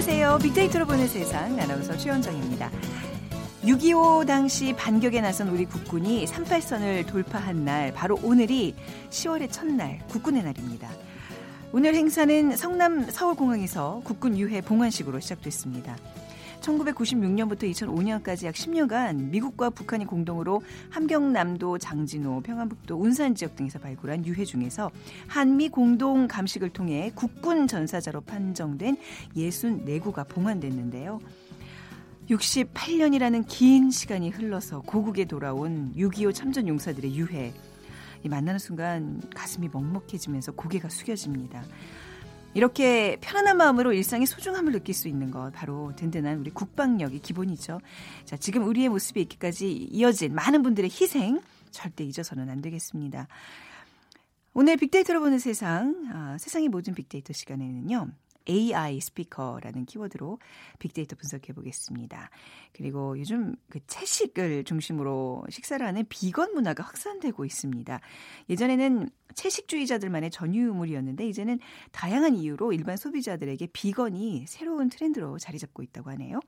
안녕하세요. 빅데이터로 보는 세상 아나운서 최현정입니다. 6.25 당시 반격에 나선 우리 국군이 38선을 돌파한 날, 바로 오늘이 10월의 첫날, 국군의 날입니다. 오늘 행사는 성남 서울공항에서 국군 유해 봉환식으로 시작됐습니다. 1996년부터 2005년까지 약 10년간 미국과 북한이 공동으로 함경남도, 장진호, 평안북도, 운산 지역 등에서 발굴한 유해 중에서 한미 공동 감식을 통해 국군 전사자로 판정된 64구가 봉환됐는데요. 68년이라는 긴 시간이 흘러서 고국에 돌아온 6.25 참전 용사들의 유해. 만나는 순간 가슴이 먹먹해지면서 고개가 숙여집니다. 이렇게 편안한 마음으로 일상의 소중함을 느낄 수 있는 것 바로 든든한 우리 국방력이 기본이죠. 자, 지금 우리의 모습이 있기까지 이어진 많은 분들의 희생 절대 잊어서는 안 되겠습니다. 오늘 빅데이터로 보는 세상, 아, 세상의 모든 빅데이터 시간에는요. AI 스피커라는 키워드로 빅데이터 분석해 보겠습니다. 그리고 요즘 그 채식을 중심으로 식사를 하는 비건 문화가 확산되고 있습니다. 예전에는 채식주의자들만의 전유물이었는데 이제는 다양한 이유로 일반 소비자들에게 비건이 새로운 트렌드로 자리 잡고 있다고 하네요.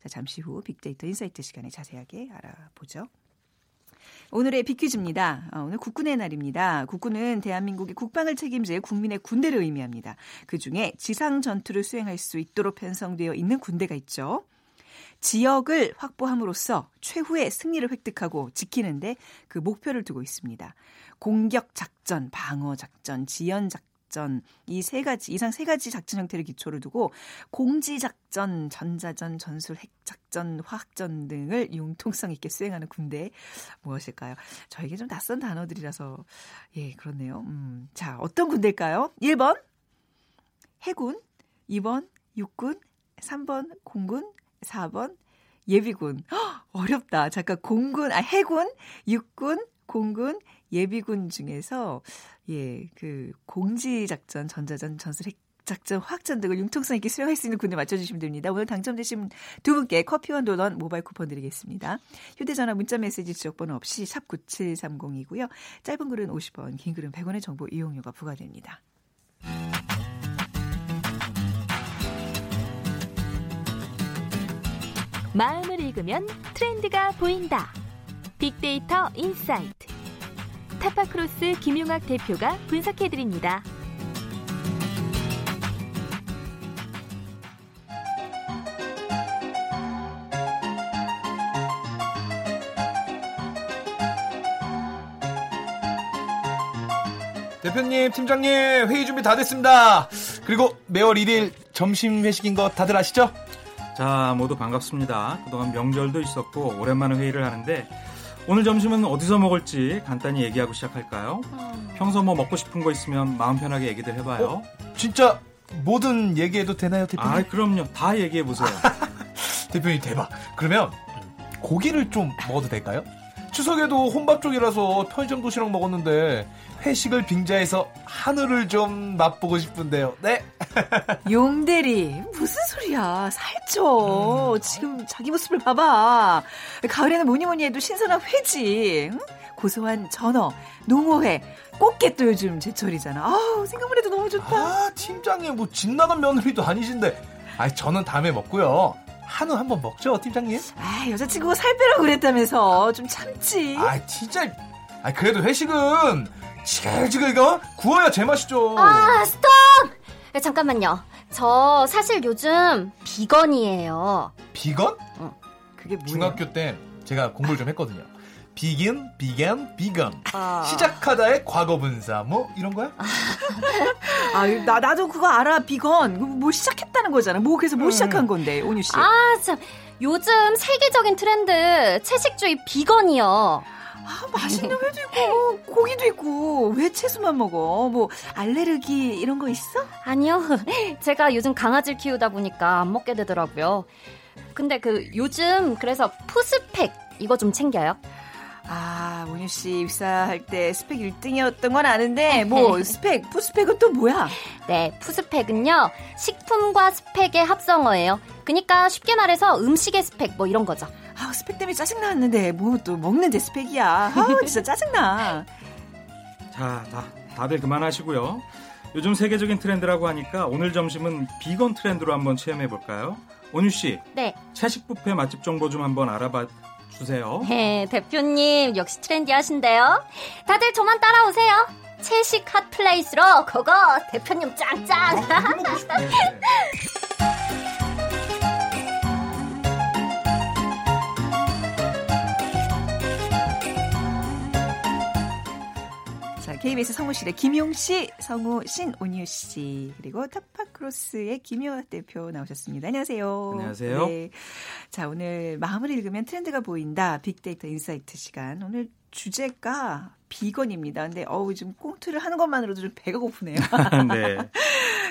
자, 잠시 후 빅데이터 insight 시간에 자세하게 알아보죠. 오늘의 비퀴즈입니다. 어, 오늘 국군의 날입니다. 국군은 대한민국의 국방을 책임질 국민의 군대를 의미합니다. 그 중에 지상 전투를 수행할 수 있도록 편성되어 있는 군대가 있죠. 지역을 확보함으로써 최후의 승리를 획득하고 지키는데 그 목표를 두고 있습니다. 공격 작전, 방어 작전, 지연 작전, 작전 이 세 가지 이상 세 가지 작전 형태를 기초로 두고 공지 작전, 전자전, 전술 핵 작전, 화학전 등을 융통성 있게 수행하는 군대 무엇일까요? 저에게 좀 낯선 단어들이라서 예, 그렇네요. 음. 자, 어떤 군대일까요? 1번 해군, 2번 육군, 3번 공군, 4번 예비군. 허, 어렵다. 잠깐 공군, 아 해군, 육군, 공군, 예비군 중에서 예, 그 공지 작전, 전자전, 전술 핵 작전, 화학전 등을 융통성 있게 수행할 수 있는 군대 맞춰주시면 됩니다. 오늘 당첨되신 두 분께 커피와 도넛 모바일 쿠폰 드리겠습니다. 휴대전화 문자메시지 지역번호 없이 샵 9730이고요. 짧은 글은 50원, 긴 글은 100원의 정보 이용료가 부과됩니다. 마음을 읽으면 트렌드가 보인다. 빅데이터 insight. 타파크로스 김용학 대표가 분석해드립니다. 대표님, 팀장님, 회의 준비 다 됐습니다. 그리고 매월 1일 점심 회식인 거 다들 아시죠? 자, 모두 반갑습니다. 그동안 명절도 있었고 오랜만에 회의를 하는데 오늘 점심은 어디서 먹을지 간단히 얘기하고 시작할까요? 평소 뭐 먹고 싶은 거 있으면 마음 편하게 얘기들 해봐요. 어? 진짜 뭐든 얘기해도 되나요, 대표님? 아, 그럼요. 다 얘기해 보세요. 대표님 대박. 그러면 고기를 좀 먹어도 될까요? 추석에도 혼밥 쪽이라서 편의점 도시락 먹었는데 회식을 빙자해서 하늘을 좀 맛보고 싶은데요. 네. 용대리 무슨 소리야 살쪄 음. 지금 자기 모습을 봐봐 가을에는 뭐니 뭐니 해도 신선한 회지 응? 고소한 전어 농어회 꽃게 또 요즘 제철이잖아 아우 생각만 해도 너무 좋다 아 팀장님 뭐 집나간 며느리도 아니신데 아 저는 다음에 먹고요 한우 한번 먹죠 팀장님 아 여자친구가 살 빼라고 그랬다면서 좀 참지 아 진짜 아 그래도 회식은 지글지글 이거 구워야 제맛이죠 아 스톱 네, 잠깐만요. 저 사실 요즘 비건이에요. 비건? 어. 그게 뭐야? 중학교 때 제가 공부를 좀 했거든요. 비긴, 비겐, 비건. 아. 시작하다의 과거 분사, 뭐, 이런 거야? 아, 나, 나도 그거 알아, 비건. 뭐 시작했다는 거잖아. 뭐, 그래서 뭐 음. 시작한 건데, 온유 씨. 아, 참. 요즘 세계적인 트렌드, 채식주의 비건이요. 아, 맛있는 회도 있고 고기도 있고 왜 채소만 먹어? 뭐 알레르기 이런 거 있어? 아니요. 제가 요즘 강아지를 키우다 보니까 안 먹게 되더라고요. 근데 그 요즘 그래서 푸스펙 이거 좀 챙겨요. 아, 온유 씨 입사할 때 스펙 1등이었던 건 아는데 뭐 스펙, 푸스펙은 또 뭐야? 네, 푸스펙은요. 식품과 스펙의 합성어예요. 그니까 쉽게 말해서 음식의 스펙 뭐 이런 거죠. 아, 스펙 때문에 짜증 나왔는데 뭐 또 먹는데 스펙이야. 아, 진짜 짜증나. 자, 다, 다들 그만하시고요. 요즘 세계적인 트렌드라고 하니까 오늘 점심은 비건 트렌드로 한번 체험해 볼까요? 온유 씨, 네. 채식 뷔페 맛집 정보 좀 한번 알아봐 주세요. 네, 대표님 역시 트렌디하신데요. 다들 저만 따라오세요. 채식 hot place로 그거 대표님 짱짱. 아, KBS 성우실의 김용 씨, 성우 신온유 씨, 그리고 타파크로스의 김효아 대표 나오셨습니다. 안녕하세요. 안녕하세요. 네. 자, 오늘 마음을 읽으면 트렌드가 보인다. 빅데이터 insight 시간. 오늘 주제가 비건입니다. 근데 어우 지금 꽁트를 하는 것만으로도 좀 배가 고프네요. 네.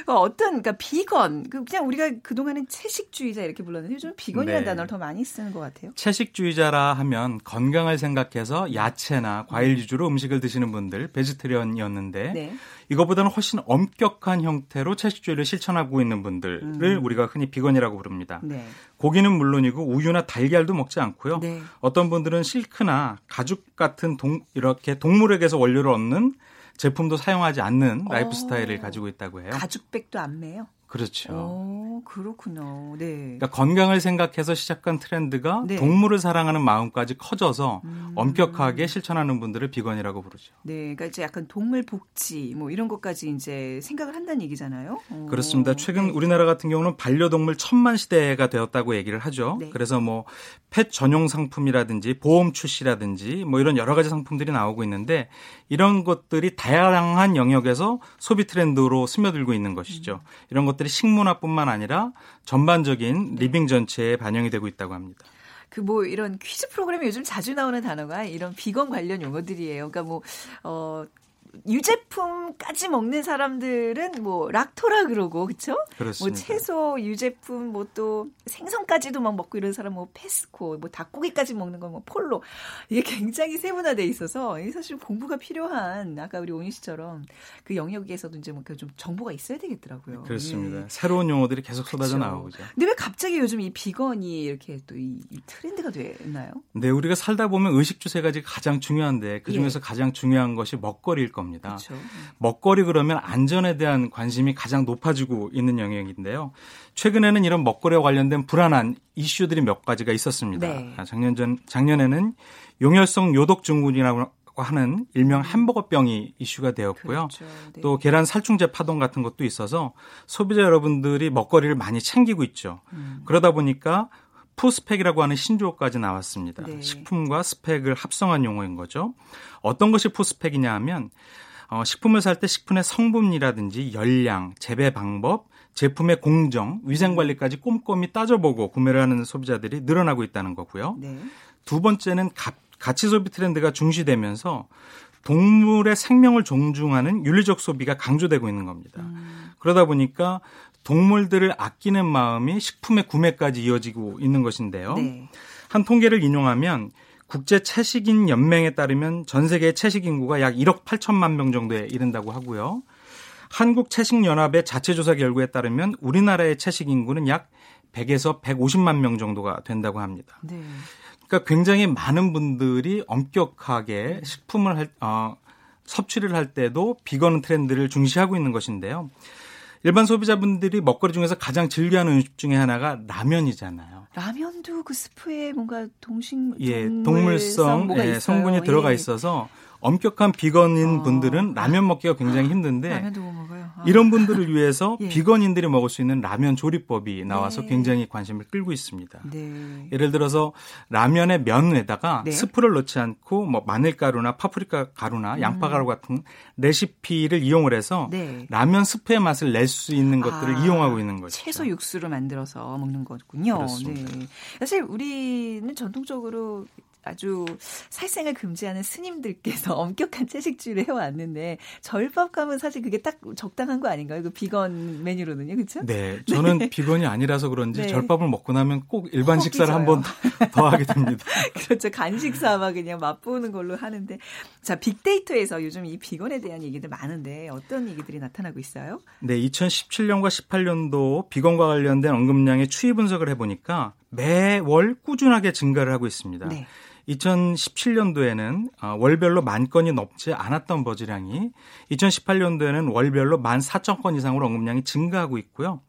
어떤 그러니까 비건 그 그냥 우리가 그동안은 채식주의자 이렇게 불렀는데 요즘 비건이라는 네. 단어를 더 많이 쓰는 것 같아요. 채식주의자라 하면 건강을 생각해서 야채나 과일 위주로 음식을 드시는 분들 베지테리언이었는데 네. 이거보다는 훨씬 엄격한 형태로 채식주의를 실천하고 있는 분들을 음. 우리가 흔히 비건이라고 부릅니다. 네. 고기는 물론이고 우유나 달걀도 먹지 않고요. 네. 어떤 분들은 실크나 가죽 같은 동, 이렇게 동물에게서 원료를 얻는 제품도 사용하지 않는 라이프 어. 스타일을 가지고 있다고 해요. 가죽백도 안 매요. 그렇죠. 오, 그렇군요. 네. 그러니까 건강을 생각해서 시작한 트렌드가 네. 동물을 사랑하는 마음까지 커져서 음. 엄격하게 실천하는 분들을 비건이라고 부르죠. 네, 그러니까 이제 약간 동물 복지 뭐 이런 것까지 이제 생각을 한다는 얘기잖아요. 어, 그렇습니다. 최근 네. 우리나라 같은 경우는 반려동물 천만 시대가 되었다고 얘기를 하죠. 네. 그래서 뭐 pet 전용 상품이라든지 보험 출시라든지 뭐 이런 여러 가지 상품들이 나오고 있는데 이런 것들이 다양한 영역에서 소비 트렌드로 스며들고 있는 것이죠. 음. 이런 것들이 식문화뿐만 아니라 전반적인 네. living 전체에 반영이 되고 있다고 합니다. 그뭐 이런 퀴즈 프로그램에 요즘 자주 나오는 단어가 이런 비건 관련 용어들이에요. 그러니까 뭐 어. 유제품까지 먹는 사람들은 뭐 락토라 그러고 그쵸? 뭐 그렇습니다. 채소 유제품 뭐 또 생선까지도 막 먹고 이런 사람 뭐 페스코 뭐 닭고기까지 먹는 건 뭐 폴로 이게 굉장히 세분화돼 있어서 사실 공부가 필요한 아까 우리 오니 씨처럼 그 영역에서도 이제 뭐 좀 정보가 있어야 되겠더라고요. 그렇습니다. 예. 새로운 용어들이 계속 쏟아져 그쵸. 나오죠. 근데 왜 갑자기 요즘 이 비건이 이렇게 또 이 트렌드가 됐나요? 네, 우리가 살다 보면 의식주 세 가지가 가장 중요한데 그 중에서 예. 가장 중요한 것이 먹거리일 겁니다. 그렇죠. 먹거리 그러면 안전에 대한 관심이 가장 높아지고 있는 영역인데요. 최근에는 이런 먹거리와 관련된 불안한 이슈들이 몇 가지가 있었습니다. 네. 아, 작년 전 작년에는 용혈성 요독 증후군이라고 하는 일명 햄버거병이 이슈가 되었고요. 그렇죠. 네. 또 계란 살충제 파동 같은 것도 있어서 소비자 여러분들이 먹거리를 많이 챙기고 있죠. 음. 그러다 보니까 푸스펙이라고 하는 신조어까지 나왔습니다. 네. 식품과 스펙을 합성한 용어인 거죠. 어떤 것이 푸스펙이냐 하면 어, 식품을 살 때 식품의 성분이라든지 열량, 재배 방법, 제품의 공정, 위생 관리까지 꼼꼼히 따져보고 구매를 하는 소비자들이 늘어나고 있다는 거고요. 네. 두 번째는 가, 가치 소비 트렌드가 중시되면서 동물의 생명을 존중하는 윤리적 소비가 강조되고 있는 겁니다. 음. 그러다 보니까 동물들을 아끼는 마음이 식품의 구매까지 이어지고 있는 것인데요. 네. 한 통계를 인용하면 국제 채식인 연맹에 따르면 전 세계 채식 인구가 약 1억 8천만 명 정도에 이른다고 하고요. 한국 채식 연합의 자체 조사 결과에 따르면 우리나라의 채식 인구는 약 100에서 150만 명 정도가 된다고 합니다. 네. 그러니까 굉장히 많은 분들이 엄격하게 식품을 할, 어, 섭취를 할 때도 비건 트렌드를 중시하고 있는 것인데요. 일반 소비자분들이 먹거리 중에서 가장 즐겨하는 음식 중에 하나가 라면이잖아요. 라면도 그 스프에 뭔가 동식 예, 동물성 예. 성분이 들어가 예. 있어서 엄격한 비건인 어. 분들은 라면 먹기가 굉장히 힘든데. 아. 이런 분들을 위해서 예. 비건인들이 먹을 수 있는 라면 조리법이 나와서 네. 굉장히 관심을 끌고 있습니다. 네. 예를 들어서 라면의 면에다가 네. 스프를 넣지 않고 뭐 마늘가루나 파프리카 가루나 양파가루 같은 레시피를 이용을 해서 음. 네. 라면 스프의 맛을 낼 수 있는 것들을 아, 이용하고 있는 거죠. 채소 육수로 만들어서 먹는 거군요. 그렇습니다. 네. 사실 우리는 전통적으로 아주 살생을 금지하는 스님들께서 엄격한 채식주의를 해왔는데 절밥감은 사실 그게 딱 적당한 거 아닌가요? 그 비건 메뉴로는요, 그렇죠? 네, 저는 비건이 아니라서 그런지 네. 절밥을 먹고 나면 꼭 일반. 식사를 한 번 더 하게 됩니다. 그렇죠. 간식 삼아 그냥 맛보는 걸로 하는데 자 빅데이터에서 요즘 이 비건에 대한 얘기들 많은데 어떤 얘기들이 나타나고 있어요? 네, 2017년과 18년도 비건과 관련된 언급량의 추이 분석을 해보니까 매월 꾸준하게 증가를 하고 있습니다. 네. 2017년도에는 어, 월별로 만 건이 넘지 않았던 버즈량이 2018년도에는 월별로 만 4천 건 이상으로 언급량이 증가하고 있고요.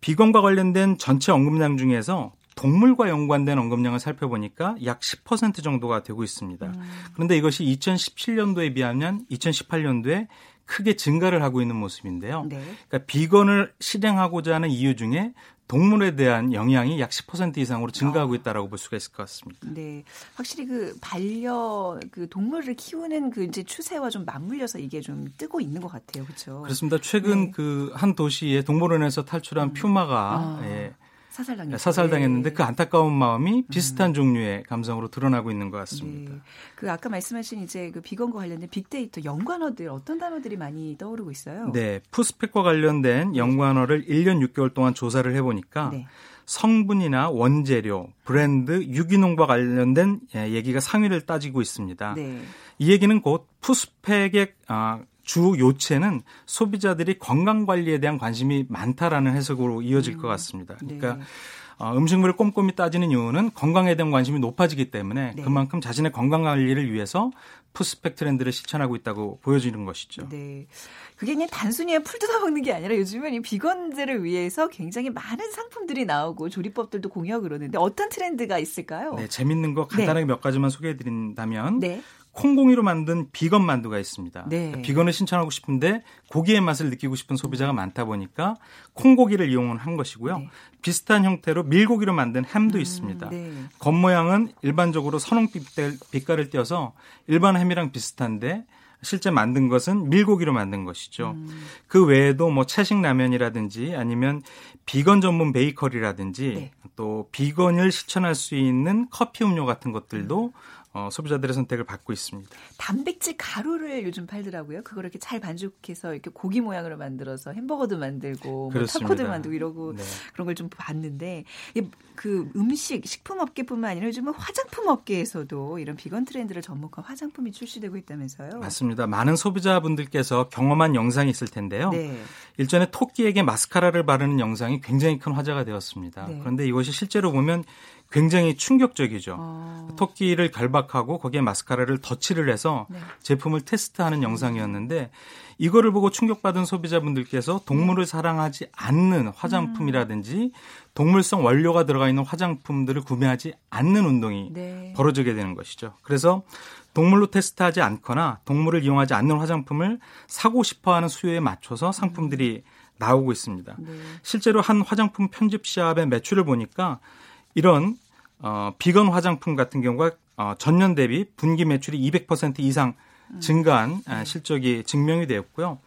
비건과 관련된 전체 언급량 중에서 동물과 연관된 언급량을 살펴보니까 약 10% 정도가 되고 있습니다. 음. 그런데 이것이 2017년도에 비하면 2018년도에 크게 증가를 하고 있는 모습인데요. 네. 그러니까 비건을 실행하고자 하는 이유 중에 동물에 대한 영향이 약 10% 이상으로 증가하고 아. 있다라고 볼 수가 있을 것 같습니다. 네, 확실히 그 반려 그 동물을 키우는 그 이제 추세와 좀 맞물려서 이게 좀 뜨고 있는 것 같아요, 그렇죠? 그렇습니다. 최근 네. 그한 도시에 동물원에서 탈출한 음. 퓨마가 아. 예, 사살당했 사살당했는데 그 안타까운 마음이 음. 비슷한 음. 종류의 감성으로 드러나고 있는 것 같습니다. 네. 그 아까 말씀하신 이제 그 비건과 관련된 빅데이터 연관어들 어떤 단어들이 많이 떠오르고 있어요? 네, 푸스펙과 관련된 연관어를 1년 6개월 동안 조사를 해보니까 네. 성분이나 원재료, 브랜드, 유기농과 관련된 예, 얘기가 상위를 차지하고 있습니다. 네. 이 얘기는 곧 푸스펙의 아, 주 요체는 소비자들이 건강 관리에 대한 관심이 많다라는 해석으로 이어질 음, 것 같습니다. 그러니까 네. 어, 음식물을 꼼꼼히 따지는 이유는 건강에 대한 관심이 높아지기 때문에 네. 그만큼 자신의 건강 관리를 위해서 푸스펙 트렌드를 실천하고 있다고 보여지는 것이죠. 네. 그게 그냥 단순히 풀 뜯어 먹는 게 아니라 요즘은 이 비건들을 위해서 굉장히 많은 상품들이 나오고 조리법들도 공유하고 그러는데 어떤 트렌드가 있을까요? 네, 재밌는 거 간단하게 네. 몇 가지만 소개해 드린다면 네. 콩공이로 만든 비건 만두가 있습니다. 네. 그러니까 비건을 신청하고 싶은데 고기의 맛을 느끼고 싶은 소비자가 많다 보니까 콩고기를 이용한 것이고요. 네. 비슷한 형태로 밀고기로 만든 햄도 음, 있습니다. 네. 겉모양은 일반적으로 선홍빛 빛깔을 띄어서 일반 햄이랑 비슷한데 실제 만든 것은 밀고기로 만든 것이죠. 음. 그 외에도 뭐 채식 라면이라든지 아니면 비건 전문 베이커리라든지 네. 또 비건을 실천할 수 있는 커피 음료 같은 것들도 음. 어, 소비자들의 선택을 받고 있습니다. 단백질 가루를 요즘 팔더라고요. 그걸 이렇게 잘 반죽해서 이렇게 고기 모양으로 만들어서 햄버거도 만들고 뭐 타코도 만들고 이러고 네. 그런 걸 좀 봤는데 그 음식 식품 업계뿐만 아니라 요즘은 화장품 업계에서도 이런 비건 트렌드를 접목한 화장품이 출시되고 있다면서요? 맞습니다. 많은 소비자분들께서 경험한 영상이 있을 텐데요. 네. 일전에 토끼에게 마스카라를 바르는 영상이 굉장히 큰 화제가 되었습니다. 네. 그런데 이것이 실제로 보면 굉장히 충격적이죠. 어. 토끼를 결박하고 거기에 마스카라를 덧칠을 해서 네. 제품을 테스트하는 영상이었는데 이거를 보고 충격받은 소비자분들께서 동물을 사랑하지 않는 화장품이라든지 동물성 원료가 들어가 있는 화장품들을 구매하지 않는 운동이 네. 벌어지게 되는 것이죠. 그래서 동물로 테스트하지 않거나 동물을 이용하지 않는 화장품을 사고 싶어 하는 수요에 맞춰서 상품들이 나오고 있습니다. 네. 실제로 한 화장품 편집 시합의 매출을 보니까 이런 어, 비건 화장품 같은 경우가 어, 전년 대비 분기 매출이 200% 이상 증가한 음. 실적이 증명이 되었고요.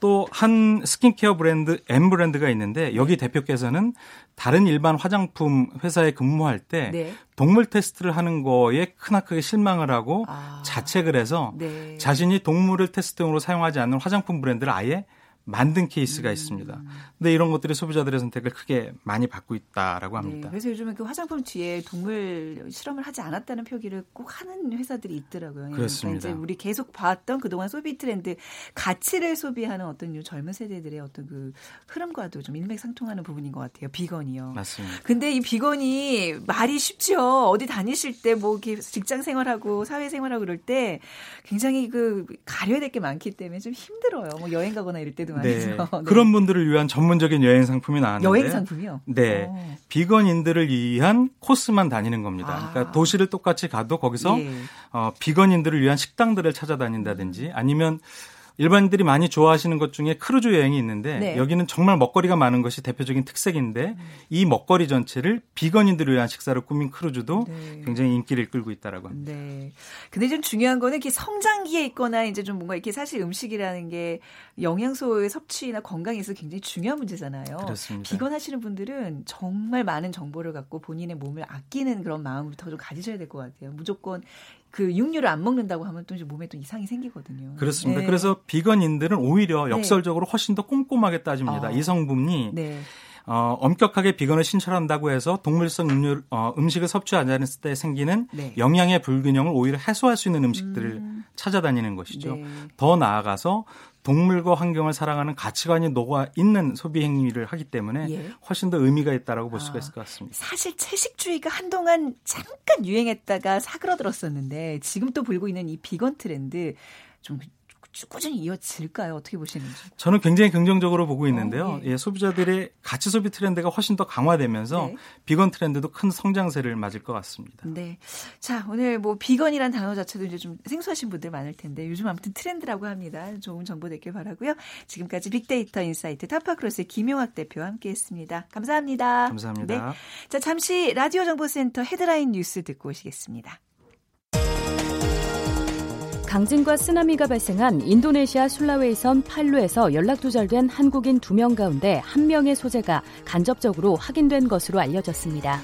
또 한 스킨케어 브랜드 M 브랜드가 있는데 여기 네. 대표께서는 다른 일반 화장품 회사에 근무할 때 네. 동물 테스트를 하는 거에 크나크게 실망을 하고 아. 자책을 해서 네. 자신이 동물을 테스트용으로 사용하지 않는 화장품 브랜드를 아예 만든 케이스가 음. 있습니다. 근데 이런 것들이 소비자들의 선택을 크게 많이 받고 있다라고 네, 합니다. 네, 그래서 요즘은 그 화장품 뒤에 동물 실험을 하지 않았다는 표기를 꼭 하는 회사들이 있더라고요. 그러니까 그렇습니다. 그러니까 이제 우리 계속 봤던 그동안 소비 트렌드 가치를 소비하는 어떤 젊은 세대들의 어떤 그 흐름과도 좀 일맥상통하는 부분인 것 같아요. 비건이요. 맞습니다. 근데 이 비건이 말이 쉽죠. 어디 다니실 때 뭐 직장 생활하고 사회 생활하고 그럴 때 굉장히 그 가려야 될 게 많기 때문에 좀 힘들어요. 뭐 여행 가거나 이럴 때도 네. 네. 그런 분들을 위한 전문적인 여행 상품이 나왔는데 여행 상품이요? 네. 오. 어. 비건인들을 위한 코스만 다니는 겁니다. 아. 그러니까 도시를 똑같이 가도 거기서 예. 어, 비건인들을 위한 식당들을 찾아다닌다든지 아니면 일반인들이 많이 좋아하시는 것 중에 크루즈 여행이 있는데 네. 여기는 정말 먹거리가 많은 것이 대표적인 특색인데 음. 이 먹거리 전체를 비건인들을 위한 식사로 꾸민 크루즈도 네. 굉장히 인기를 끌고 있다라고 합니다. 네. 근데 좀 중요한 거는 이렇게 성장기에 있거나 이제 좀 뭔가 이렇게 사실 음식이라는 게 영양소의 섭취나 건강에 있어서 굉장히 중요한 문제잖아요. 그렇습니다. 비건 하시는 분들은 정말 많은 정보를 갖고 본인의 몸을 아끼는 그런 마음을 더좀 가지셔야 될 것 같아요. 무조건 그 육류를 안 먹는다고 하면 또 이제 몸에 또 이상이 생기거든요. 그렇습니다. 네. 그래서 비건인들은 오히려 네. 역설적으로 훨씬 더 꼼꼼하게 따집니다. 어. 이 성분이 네. 어, 엄격하게 비건을 신철한다고 해서 동물성 음료, 어, 음식을 섭취하지 않았을 때 생기는 네. 영양의 불균형을 오히려 해소할 수 있는 음식들을 음. 찾아다니는 것이죠. 네. 더 나아가서 동물과 환경을 사랑하는 가치관이 녹아 있는 소비 행위를 하기 때문에 예. 훨씬 더 의미가 있다라고 볼 아. 수가 있을 것 같습니다. 사실 채식주의가 한동안 잠깐 유행했다가 사그러들었었는데 지금 또 불고 있는 이 비건 트렌드 좀 꾸준히 이어질까요? 어떻게 보시는지. 저는 굉장히 긍정적으로 보고 있는데요. 어, 예. 예, 소비자들의 가치 소비 트렌드가 훨씬 더 강화되면서 네. 비건 트렌드도 큰 성장세를 맞을 것 같습니다. 네. 자, 오늘 뭐 비건이란 단어 자체도 이제 좀 생소하신 분들 많을 텐데 요즘 아무튼 트렌드라고 합니다. 좋은 정보 되길 바라고요. 지금까지 빅데이터 insight 타파크로스의 김용학 대표와 함께 했습니다. 감사합니다. 감사합니다. 네. 자, 잠시 라디오 정보센터 헤드라인 뉴스 듣고 오시겠습니다. 강진과 쓰나미가 발생한 인도네시아 술라웨이섬 팔루에서 연락 두절된 한국인 두명 가운데 한 명의 소재가 간접적으로 확인된 것으로 알려졌습니다.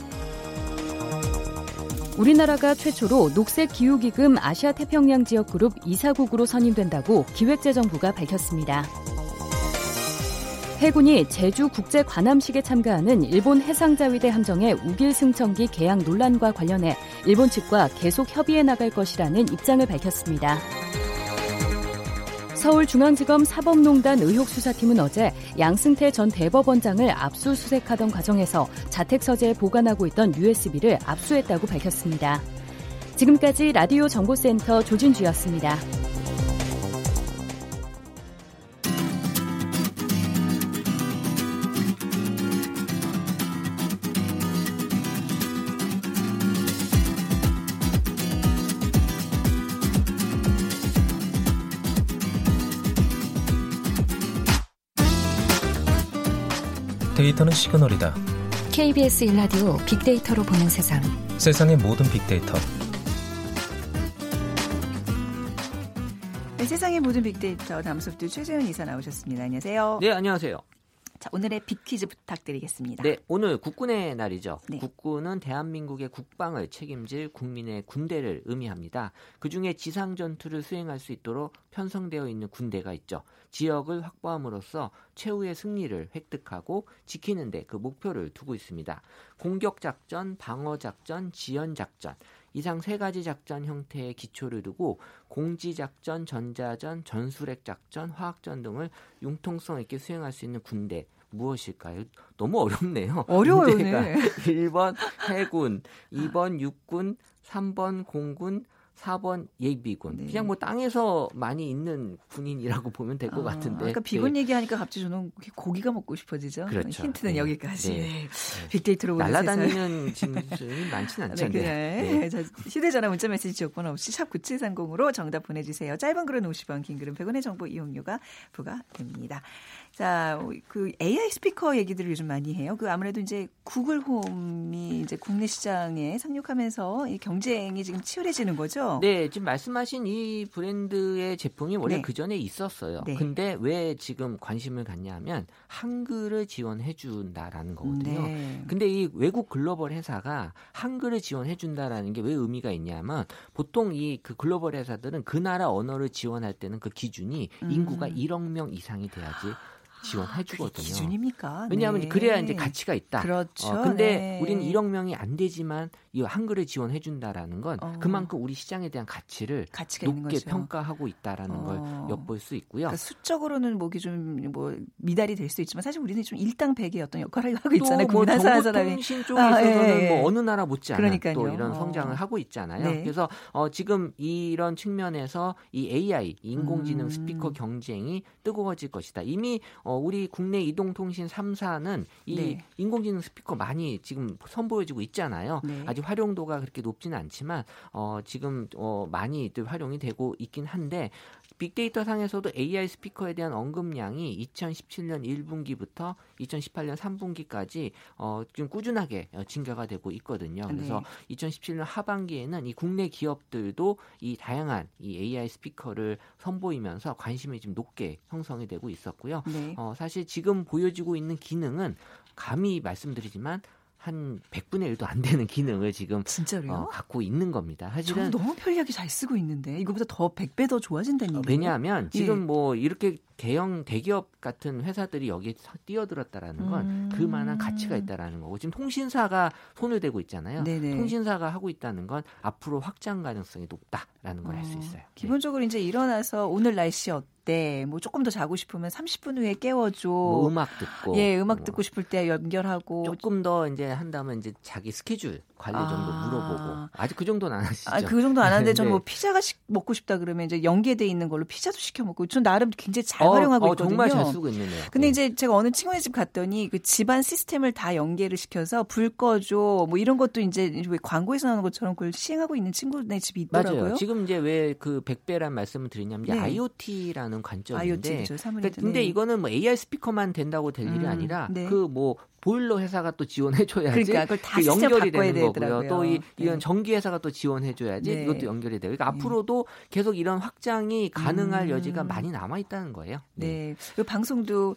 우리나라가 최초로 녹색 기후기금 아시아 태평양 지역 그룹 이사국으로 선임된다고 기획재정부가 밝혔습니다. 해군이 제주 국제 관함식에 참가하는 일본 해상자위대 함정의 우길 승천기 개항 논란과 관련해 일본 측과 계속 협의해 나갈 것이라는 입장을 밝혔습니다. 서울중앙지검 사법농단 의혹 수사팀은 어제 양승태 전 대법원장을 압수수색하던 과정에서 자택 서재에 보관하고 있던 USB를 압수했다고 밝혔습니다. 지금까지 라디오 정보센터 조진주였습니다. 데이터는 시그널이다. KBS 일라디오 빅데이터로 보는 세상. 세상의 모든 빅데이터. 네, 세상의 모든 빅데이터 담소프트 최재현 이사 나오셨습니다. 안녕하세요. 네, 안녕하세요. 자, 오늘의 빅퀴즈 부탁드리겠습니다. 네, 오늘 국군의 날이죠. 네. 국군은 대한민국의 국방을 책임질 국민의 군대를 의미합니다. 그중에 지상 전투를 수행할 수 있도록 편성되어 있는 군대가 있죠. 지역을 확보함으로써 최후의 승리를 획득하고 지키는 데 그 목표를 두고 있습니다. 공격 작전, 방어 작전, 지연 작전 이상 세 가지 작전 형태의 기초를 두고 공지 작전, 전자전, 전술핵 작전, 화학전 등을 융통성 있게 수행할 수 있는 군대 무엇일까요? 너무 어렵네요. 어려워요, 네. 1번 해군, 2번 육군, 3번 공군, 4번 예비군. 네. 그냥 뭐 땅에서 많이 있는 군인이라고 보면 될것 아, 같은데. 아까 비건 네. 얘기하니까 갑자기 저는 고기가 먹고 싶어지죠. 그렇죠. 힌트는 네. 여기까지. 네. 네. 빅데이터로 보는 세상. 날아다니는 짐승이 많지는 그래. 네. 자, 휴대전화 문자메시지 조건 없이 샵 9730으로 정답 보내주세요. 짧은 글은 50원, 긴 글은 100원의 정보 이용료가 부과됩니다. 자, 그 AI 스피커 얘기들을 요즘 많이 해요. 그 아무래도 이제 구글 홈이 이제 국내 시장에 상륙하면서 이 경쟁이 지금 치열해지는 거죠. 네, 지금 말씀하신 이 브랜드의 제품이 원래 네. 그 전에 있었어요. 네. 근데 왜 지금 관심을 갖냐면 한글을 지원해 준다라는 거거든요. 네. 근데 이 외국 글로벌 회사가 한글을 지원해 준다라는 게 왜 의미가 있냐면 보통 이 그 글로벌 회사들은 그 나라 언어를 지원할 때는 그 기준이 음. 인구가 1억 명 이상이 돼야지 지원해 아, 주거든요. 기준입니까? 왜냐하면 네. 그래야 이제 가치가 있다. 그렇죠. 어, 근데 네. 우리는 1억 명이 안 되지만 이 한글을 지원해 준다라는 건 어. 그만큼 우리 시장에 대한 가치를 높게 거죠. 평가하고 있다라는 어. 걸 엿볼 수 있고요. 그러니까 수적으로는 목이 좀뭐 미달이 될 수 있지만 사실 우리는 좀 일당백의 어떤 역할을 하고 있잖아요. 또뭐 국민 한 사람이. 정보통신 쪽에 아, 예, 예. 뭐 어느 나라 못지 않은 그러니까요. 또 이런 어. 성장을 하고 있잖아요. 네. 그래서 어, 지금 이런 측면에서 이 AI 인공지능 음. 스피커 경쟁이 뜨거워질 것이다. 이미 어, 우리 국내 이동통신 3사는 이 네. 인공지능 스피커 많이 지금 선보여지고 있잖아요. 네. 아직 활용도가 그렇게 높지는 않지만 어, 지금 어, 많이들 활용이 되고 있긴 한데 빅데이터 상에서도 AI 스피커에 대한 언급량이 2017년 1분기부터 2018년 3분기까지 어, 좀 꾸준하게 어, 증가가 되고 있거든요. 그래서 네. 2017년 하반기에는 이 국내 기업들도 이 다양한 이 AI 스피커를 선보이면서 관심이 좀 높게 형성이 되고 있었고요. 네. 어, 사실 지금 보여지고 있는 기능은 감히 말씀드리지만 한 100분의 1도 안 되는 기능을 지금? 어, 갖고 있는 겁니다. 사실은 너무 편리하게 잘 쓰고 있는데 이거보다 더 100배 더 좋아진다는 어, 얘기예요. 왜냐하면 지금 예. 뭐 이렇게 대형 대기업 같은 회사들이 여기에 뛰어들었다라는 건 음. 그만한 가치가 있다라는 거고 지금 통신사가 손을 대고 있잖아요. 네네. 통신사가 하고 있다는 건 앞으로 확장 가능성이 높다라는 걸 알수 어, 있어요. 네. 기본적으로 이제 일어나서 오늘 날씨 어때? 뭐 조금 더 자고 싶으면 30분 후에 깨워줘. 뭐 음악 듣고 예, 음악 뭐 듣고 싶을 때 연결하고. 조금 더 이제 한다면 이제 자기 스케줄 관리 정도 아. 물어보고 아직 그 정도는 안 하시죠. 아, 그 정도 안 하는데 전 네. 뭐 피자가 시- 먹고 싶다 그러면 이제 연계돼 있는 걸로 피자도 시켜 먹고 전 나름 굉장히 잘 어, 활용하고 어, 있거든요. 정말 잘 쓰고 있네요. 근데 네. 이제 제가 어느 친구네 집 갔더니 그 집안 시스템을 다 연계를 시켜서 불 꺼줘 뭐 이런 것도 이제 왜 광고에서 나오는 것처럼 그걸 시행하고 있는 친구네 집이 있더라고요. 맞아요. 지금 이제 왜그 100배란 말씀을 드리냐면 이제 네. IoT라는 관점인데 IoT 그죠 사물이 그러니까 근데 이거는 뭐 AI 스피커만 된다고 될 일이 음, 아니라 네. 그뭐 보일러 회사가 또 지원해 줘야지 그러니까 그걸 다 연결이 되는 거고요. 또 이, 이런 네. 전기 회사가 또 지원해 줘야지 네. 이것도 연결이 돼요. 그러니까 네. 앞으로도 계속 이런 확장이 가능할 음. 여지가 많이 남아 있다는 거예요. 네. 그 방송도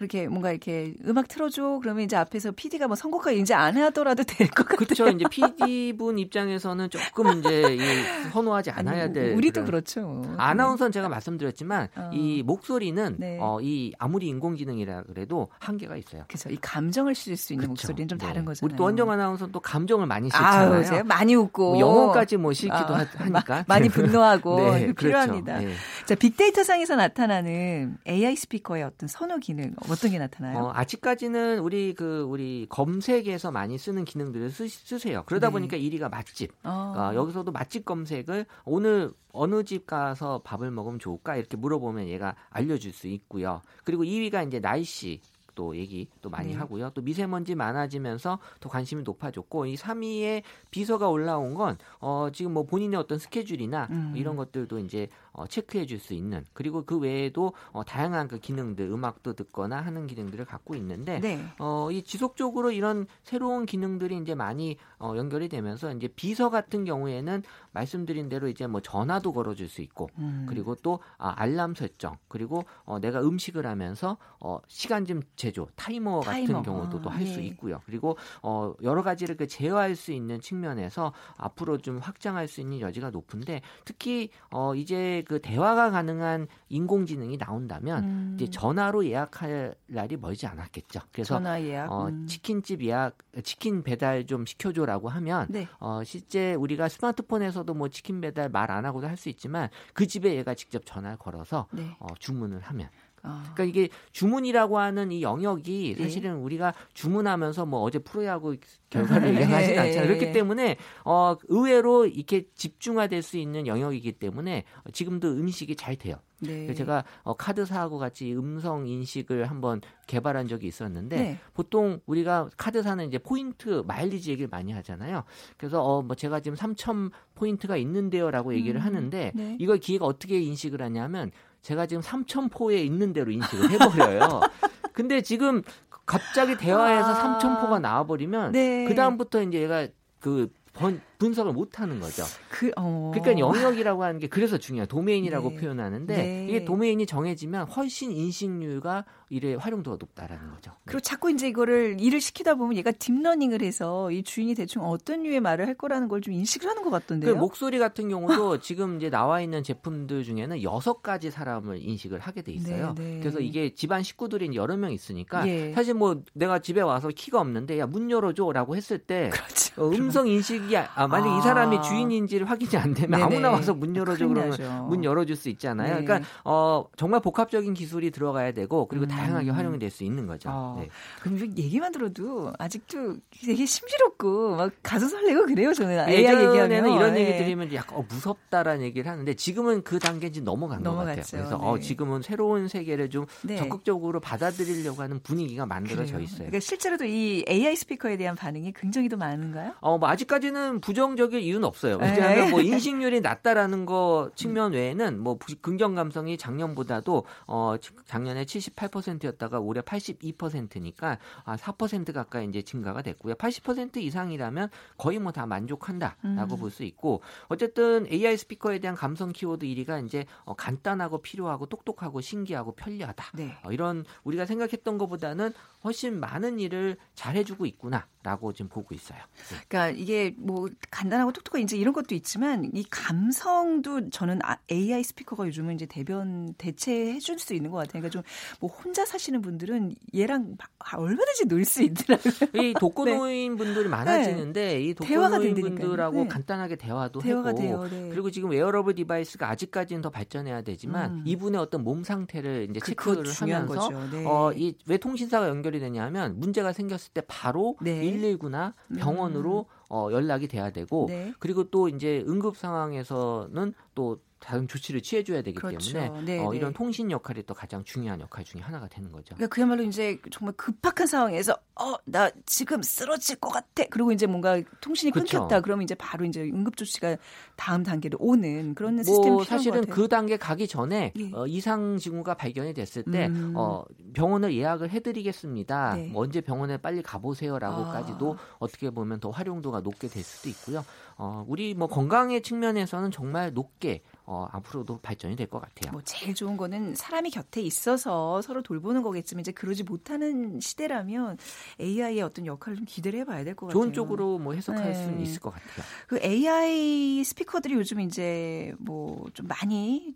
그렇게 뭔가 이렇게 음악 틀어줘 그러면 이제 앞에서 PD가 뭐 선곡과 이제 안 하더라도 될 것 같아요. 그렇죠. 이제 PD 분 입장에서는 조금 이제 이 선호하지 않아야 아니, 될 우리도 그런- 그렇죠. 아나운서는 제가 말씀드렸지만 어. 이 목소리는 네. 어, 이 아무리 인공지능이라 그래도 한계가 있어요. 그죠. 이 감정을 실을 수 있는 그쵸. 목소리는 좀 네. 다른 거잖아요. 우리 또 원정 아나운서는 또 감정을 많이 아유, 실잖아요. 제가 많이 웃고 뭐 영어까지 뭐 실기도 아, 하- 하니까 많이 분노하고 네, 그렇죠. 필요합니다. 네. 자, 빅데이터 상에서 나타나는 AI 스피커의 어떤 선호 기능 어떤 게 나타나요? 어, 아직까지는 우리 그 우리 검색에서 많이 쓰는 기능들을 쓰, 세요 그러다 네. 보니까 1위가 맛집. 어. 어, 여기서도 맛집 검색을 오늘 어느 집 가서 밥을 먹으면 좋을까 이렇게 물어보면 얘가 알려줄 수 있고요. 그리고 2위가 이제 날씨. 또 얘기 또 많이 네. 하고요. 또 미세먼지 많아지면서 또 관심이 높아졌고 이 3위에 비서가 올라온 건 어, 지금 뭐 본인의 어떤 스케줄이나 음. 이런 것들도 이제 어, 체크해 줄 수 있는 그리고 그 외에도 어, 다양한 그 기능들 음악도 듣거나 하는 기능들을 갖고 있는데 네. 어, 이 지속적으로 이런 새로운 기능들이 이제 많이 어, 연결이 되면서 이제 비서 같은 경우에는 말씀드린 대로 이제 뭐 전화도 걸어줄 수 있고 음. 그리고 또 아, 알람 설정 그리고 어, 내가 음식을 하면서 어, 시간 좀 제조 타이머, 타이머. 같은 경우도 또 아, 할수 네. 있고요. 그리고 어, 여러 가지를 그 제어할 수 있는 측면에서 앞으로 좀 확장할 수 있는 여지가 높은데 특히 어, 이제 그 대화가 가능한 인공지능이 나온다면 음. 이제 전화로 예약할 날이 멀지 않았겠죠. 그래서 전화 예약. 어, 음. 치킨집 예약, 치킨 배달 좀 시켜줘라고 하면 네. 어, 실제 우리가 스마트폰에서도 뭐 치킨 배달 말 안 하고도 할 수 있지만 그 집에 얘가 직접 전화를 걸어서 네. 어, 주문을 하면. 아. 그러니까 이게 주문이라고 하는 이 영역이 네. 사실은 우리가 주문하면서 뭐 어제 프로야구 결과를 네. 예상하지 않잖아요. 그렇기 때문에 어, 의외로 이렇게 집중화될 수 있는 영역이기 때문에 지금도 음식이 잘 돼요. 네. 제가 어, 카드사하고 같이 음성 인식을 한번 개발한 적이 있었는데 네. 보통 우리가 카드사는 이제 포인트 마일리지 얘기를 많이 하잖아요. 그래서 어 뭐 제가 지금 3천 포인트가 있는데요라고 얘기를 음, 하는데 네. 이걸 기계가 어떻게 인식을 하냐면 제가 지금 3천 포에 있는 대로 인식을 해버려요. 근데 지금 갑자기 대화에서 아. 삼천포가 나와버리면 네. 그 다음부터 이제 얘가 그 번, 분석을 못 하는 거죠. 그, 어. 그러니까 영역이라고 하는 게 그래서 중요해요. 도메인이라고 네. 표현하는데 네. 이게 도메인이 정해지면 훨씬 인식률과 일의 활용도가 높다라는 거죠. 네. 그리고 자꾸 이제 이거를 일을 시키다 보면 얘가 딥러닝을 해서 이 주인이 대충 어떤 류의 말을 할 거라는 걸 좀 인식을 하는 것그 같던데요. 목소리 같은 경우도 지금 이제 나와 있는 제품들 중에는 여섯 가지 사람을 인식을 하게 돼 있어요. 네, 네. 그래서 이게 집안 식구들이 여러 명 있으니까 예. 사실 뭐 내가 집에 와서 키가 없는데 야 문 열어줘라고 했을 때 그렇죠. 어, 음성 인식이 아, 만약 아. 이 사람이 주인인지를 확인이 안 되면 네네. 아무나 와서 문 열어줘 그러면 나죠. 문 열어줄 수 있잖아요. 네. 그러니까 어, 정말 복합적인 기술이 들어가야 되고 그리고 음. 다양하게 활용이 될 수 있는 거죠. 어. 네. 그럼 얘기만 들어도 아직도 되게 심지럽고 막 가슴 설레고 그래요 저는 AI 얘기하면 이런 얘기 네. 들으면 약간 어, 무섭다라는 얘기를 하는데 지금은 그 단계인지 넘어간 것 넘어갔죠. 같아요. 그래서 어, 네. 지금은 새로운 세계를 좀 네. 적극적으로 받아들이려고 하는 분위기가 만들어져 그래요. 있어요. 그러니까 실제로도 이 AI 스피커에 대한 반응이 굉장히 더 많은가요? 어, 뭐 아직까지는 부정 적일 이유는 없어요. 네. 왜냐하면 뭐 인식률이 낮다라는 거 측면 외에는 뭐 부- 긍정 감성이 작년보다도 어 작년에 78%였다가 올해 82%니까 아, 4% 가까이 이제 증가가 됐고요. 80% 이상이라면 거의 뭐 다 만족한다라고 음. 볼수 있고 어쨌든 AI 스피커에 대한 감성 키워드 1위가 이제 어, 간단하고 필요하고 똑똑하고 신기하고 편리하다. 네. 어, 이런 우리가 생각했던 것보다는 훨씬 많은 일을 잘해주고 있구나라고 지금 보고 있어요. 네. 그러니까 이게 뭐 간단하고 똑똑한 이제 이런 것도 있지만 이 감성도 저는 AI 스피커가 요즘은 이제 대변 대체해 줄 수 있는 것 같아요. 그러니까 좀 뭐 혼자 사시는 분들은 얘랑 얼마든지 놀 수 있더라고요. 이 독거노인 네. 분들이 많아지는데 네. 이 독거노인 분들하고 네. 간단하게 대화도 대화가 하고 돼요. 네. 그리고 지금 wearable device가 아직까지는 더 발전해야 되지만 음. 이분의 어떤 몸 상태를 이제 그, 체크를 하면서 네. 어, 이 왜 통신사가 연결이 되냐면 문제가 생겼을 때 바로 119나 병원으로 음. 어, 연락이 돼야 되고 네. 그리고 또 이제 응급 상황에서는 또 다른 조치를 취해줘야 되기 그렇죠. 때문에 네, 어, 네. 이런 통신 역할이 또 가장 중요한 역할 중에 하나가 되는 거죠. 그러니까 그야말로 이제 정말 급박한 상황에서 어 나 지금 쓰러질 것 같아. 그리고 이제 뭔가 통신이. 끊겼다. 그러면 이제 바로 이제 응급 조치가 다음 단계로 오는 그런 뭐 시스템이 사실은 그 단계 가기 전에 예. 어, 이상 징후가 발견이 됐을 때 음. 어, 병원을 예약을 해드리겠습니다. 네. 뭐 언제 병원에 빨리 가보세요라고까지도 아. 어떻게 보면 더 활용도가 높게 될 수도 있고요. 어, 우리 뭐 건강의 측면에서는 정말 높게 어, 앞으로도 발전이 될 것 같아요. 뭐 제일 좋은 거는 사람이 곁에 있어서 서로 돌보는 거겠지만 이제 그러지 못하는 시대라면 AI의 어떤 역할을 좀 기대를 해봐야 될 것 같아요. 좋은 쪽으로 뭐 해석할 네. 수는 있을 것 같아요. 그 AI 스피커들이 요즘 이제 뭐 좀 많이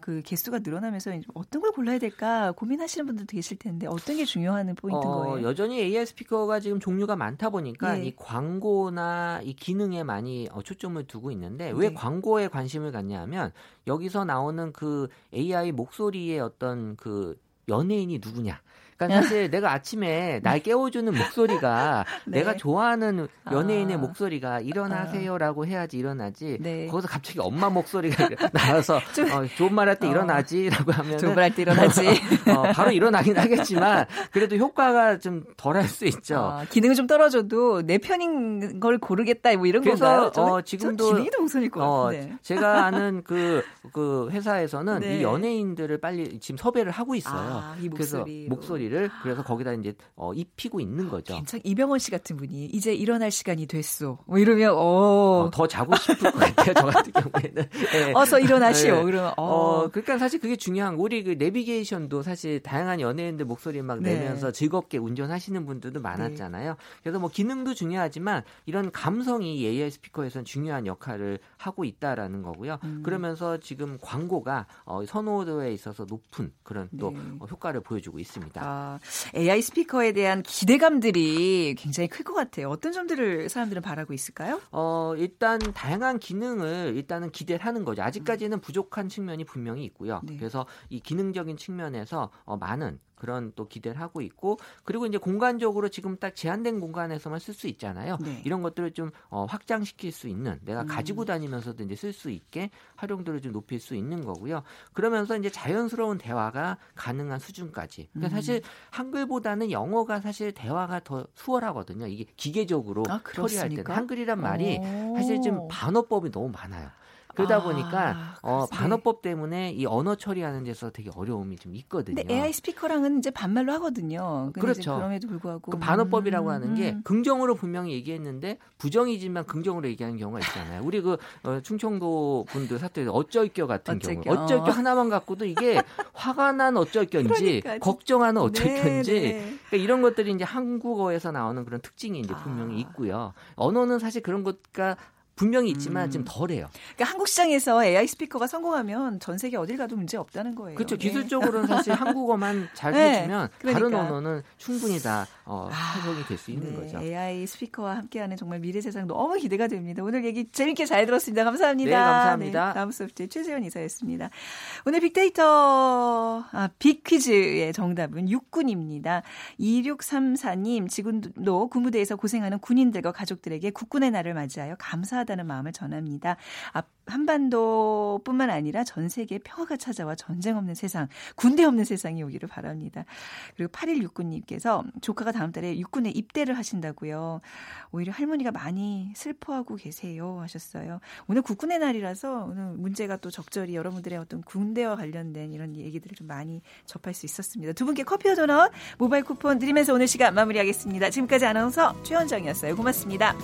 그 개수가 늘어나면서 어떤 걸 골라야 될까 고민하시는 분들도 계실 텐데 어떤 게 중요한 포인트인 어, 거예요? 여전히 AI 스피커가 지금 종류가 많다 보니까 네. 이 광고나 이 기능에 많이 어, 초점을 두고 있는데 왜 네. 광고에 관심을 갖냐면 여기서 나오는 그 AI 목소리의 어떤 그 연예인이 누구냐. 그러니까 사실 내가 아침에 날 깨워주는 목소리가 네. 내가 좋아하는 연예인의 아. 목소리가 일어나세요라고 해야지 일어나지. 네. 거기서 갑자기 엄마 목소리가 나와서 좀, 어, 좋은 말 할 때 일어나지라고 하면 좋은 말 할 때 일어나지. 어, 바로 일어나긴 하겠지만 그래도 효과가 좀 덜할 수 있죠. 아, 기능을 좀 떨어져도 내 편인 걸 고르겠다 뭐 이런 그래서, 건가요? 어, 지금도 기능이도 우선일 것 어, 같은데. 제가 아는 그, 그 회사에서는 네. 이 연예인들을 빨리 지금 섭외를 하고 있어요. 아, 목소리. 그래서 목소리 를 그래서 거기다 이제 어, 입히고 있는 거죠. 괜찮. 이병헌 씨 같은 분이 이제 일어날 시간이 됐어. 뭐 이러면 어, 어 더 자고 싶을 것 같아요. 저 같은 경우에는. 네. 어서 일어나시오. 네. 그러면 어. 어. 그러니까 사실 그게 중요한 우리 그 내비게이션도 사실 다양한 연예인들 목소리 막 네. 내면서 즐겁게 운전하시는 분들도 많았잖아요. 네. 그래서 뭐 기능도 중요하지만 이런 감성이 AI 스피커에서는 중요한 역할을 하고 있다라는 거고요. 음. 그러면서 지금 광고가 어, 선호도에 있어서 높은 그런 또 네. 어, 효과를 보여주고 있습니다. 아, AI 스피커에 대한 기대감들이 굉장히 클 것 같아요. 어떤 점들을 사람들은 바라고 있을까요? 어, 일단 다양한 기능을 일단은 기대를 하는 거죠. 아직까지는 부족한 측면이 분명히 있고요. 네. 그래서 이 기능적인 측면에서 어, 많은 그런 또 기대를 하고 있고 그리고 이제 공간적으로 지금 딱 제한된 공간에서만 쓸 수 있잖아요. 네. 이런 것들을 좀 어, 확장시킬 수 있는 내가 음. 가지고 다니면서도 이제 쓸 수 있게 활용도를 좀 높일 수 있는 거고요. 그러면서 이제 자연스러운 대화가 가능한 수준까지. 그러니까 음. 사실 한글보다는 영어가 사실 대화가 더 수월하거든요. 이게 기계적으로 아, 처리할 때는 한글이란 말이 오. 사실 좀 반어법이 너무 많아요. 그러다 아, 보니까 어, 반어법 때문에 이 언어 처리하는 데서 되게 어려움이 좀 있거든요. 근데 AI 스피커랑은 이제 반말로 하거든요. 그렇죠. 그럼에도 불구하고 그 반어법이라고 음, 하는 게 음. 긍정으로 분명히 얘기했는데 부정이지만 긍정으로 얘기하는 경우가 있잖아요. 우리 그 어, 충청도 분들 사투리 어쩔겨 같은 어쩔겨. 경우 어쩔겨 하나만 갖고도 이게 화가 난 어쩔겨인지 걱정하는 어쩔겨인지 네, 네. 그러니까 이런 것들이 이제 한국어에서 나오는 그런 특징이 이제 분명히 아. 있고요. 언어는 사실 그런 것과 분명히 있지만 음. 좀 덜해요. 그러니까 한국 시장에서 AI 스피커가 성공하면 전 세계 어딜 가도 문제 없다는 거예요. 그렇죠. 네. 기술적으로는 사실 한국어만 잘 네. 해주면 그러니까. 다른 언어는 충분히 다 어, 아, 해석이 될수 있는 네. 거죠. AI 스피커와 함께하는 정말 미래 세상 너무 기대가 됩니다. 오늘 얘기 재밌게 잘 들었습니다. 감사합니다. 네, 감사합니다. 네, 다음 수업제 최재원 이사였습니다. 오늘 빅데이터 아, 빅퀴즈의 정답은 육군입니다. 2634님 지금도 군부대에서 고생하는 군인들과 가족들에게 국군의 날을 맞이하여 감사 필요하다는 마음을 전합니다. 한반도뿐만 아니라 전 세계 평화가 찾아와 전쟁 없는 세상, 군대 없는 세상이 오기를 바랍니다. 그리고 8169님께서 조카가 다음 달에 육군에 입대를 하신다고요. 오히려 할머니가 많이 슬퍼하고 계세요 하셨어요. 오늘 국군의 날이라서 오늘 문제가 또 적절히 여러분들의 어떤 군대와 관련된 이런 얘기들을 좀 많이 접할 수 있었습니다. 두 분께 커피와 도넛 모바일 쿠폰 드리면서 오늘 시간 마무리하겠습니다. 지금까지 아나운서 최원정이었어요. 고맙습니다.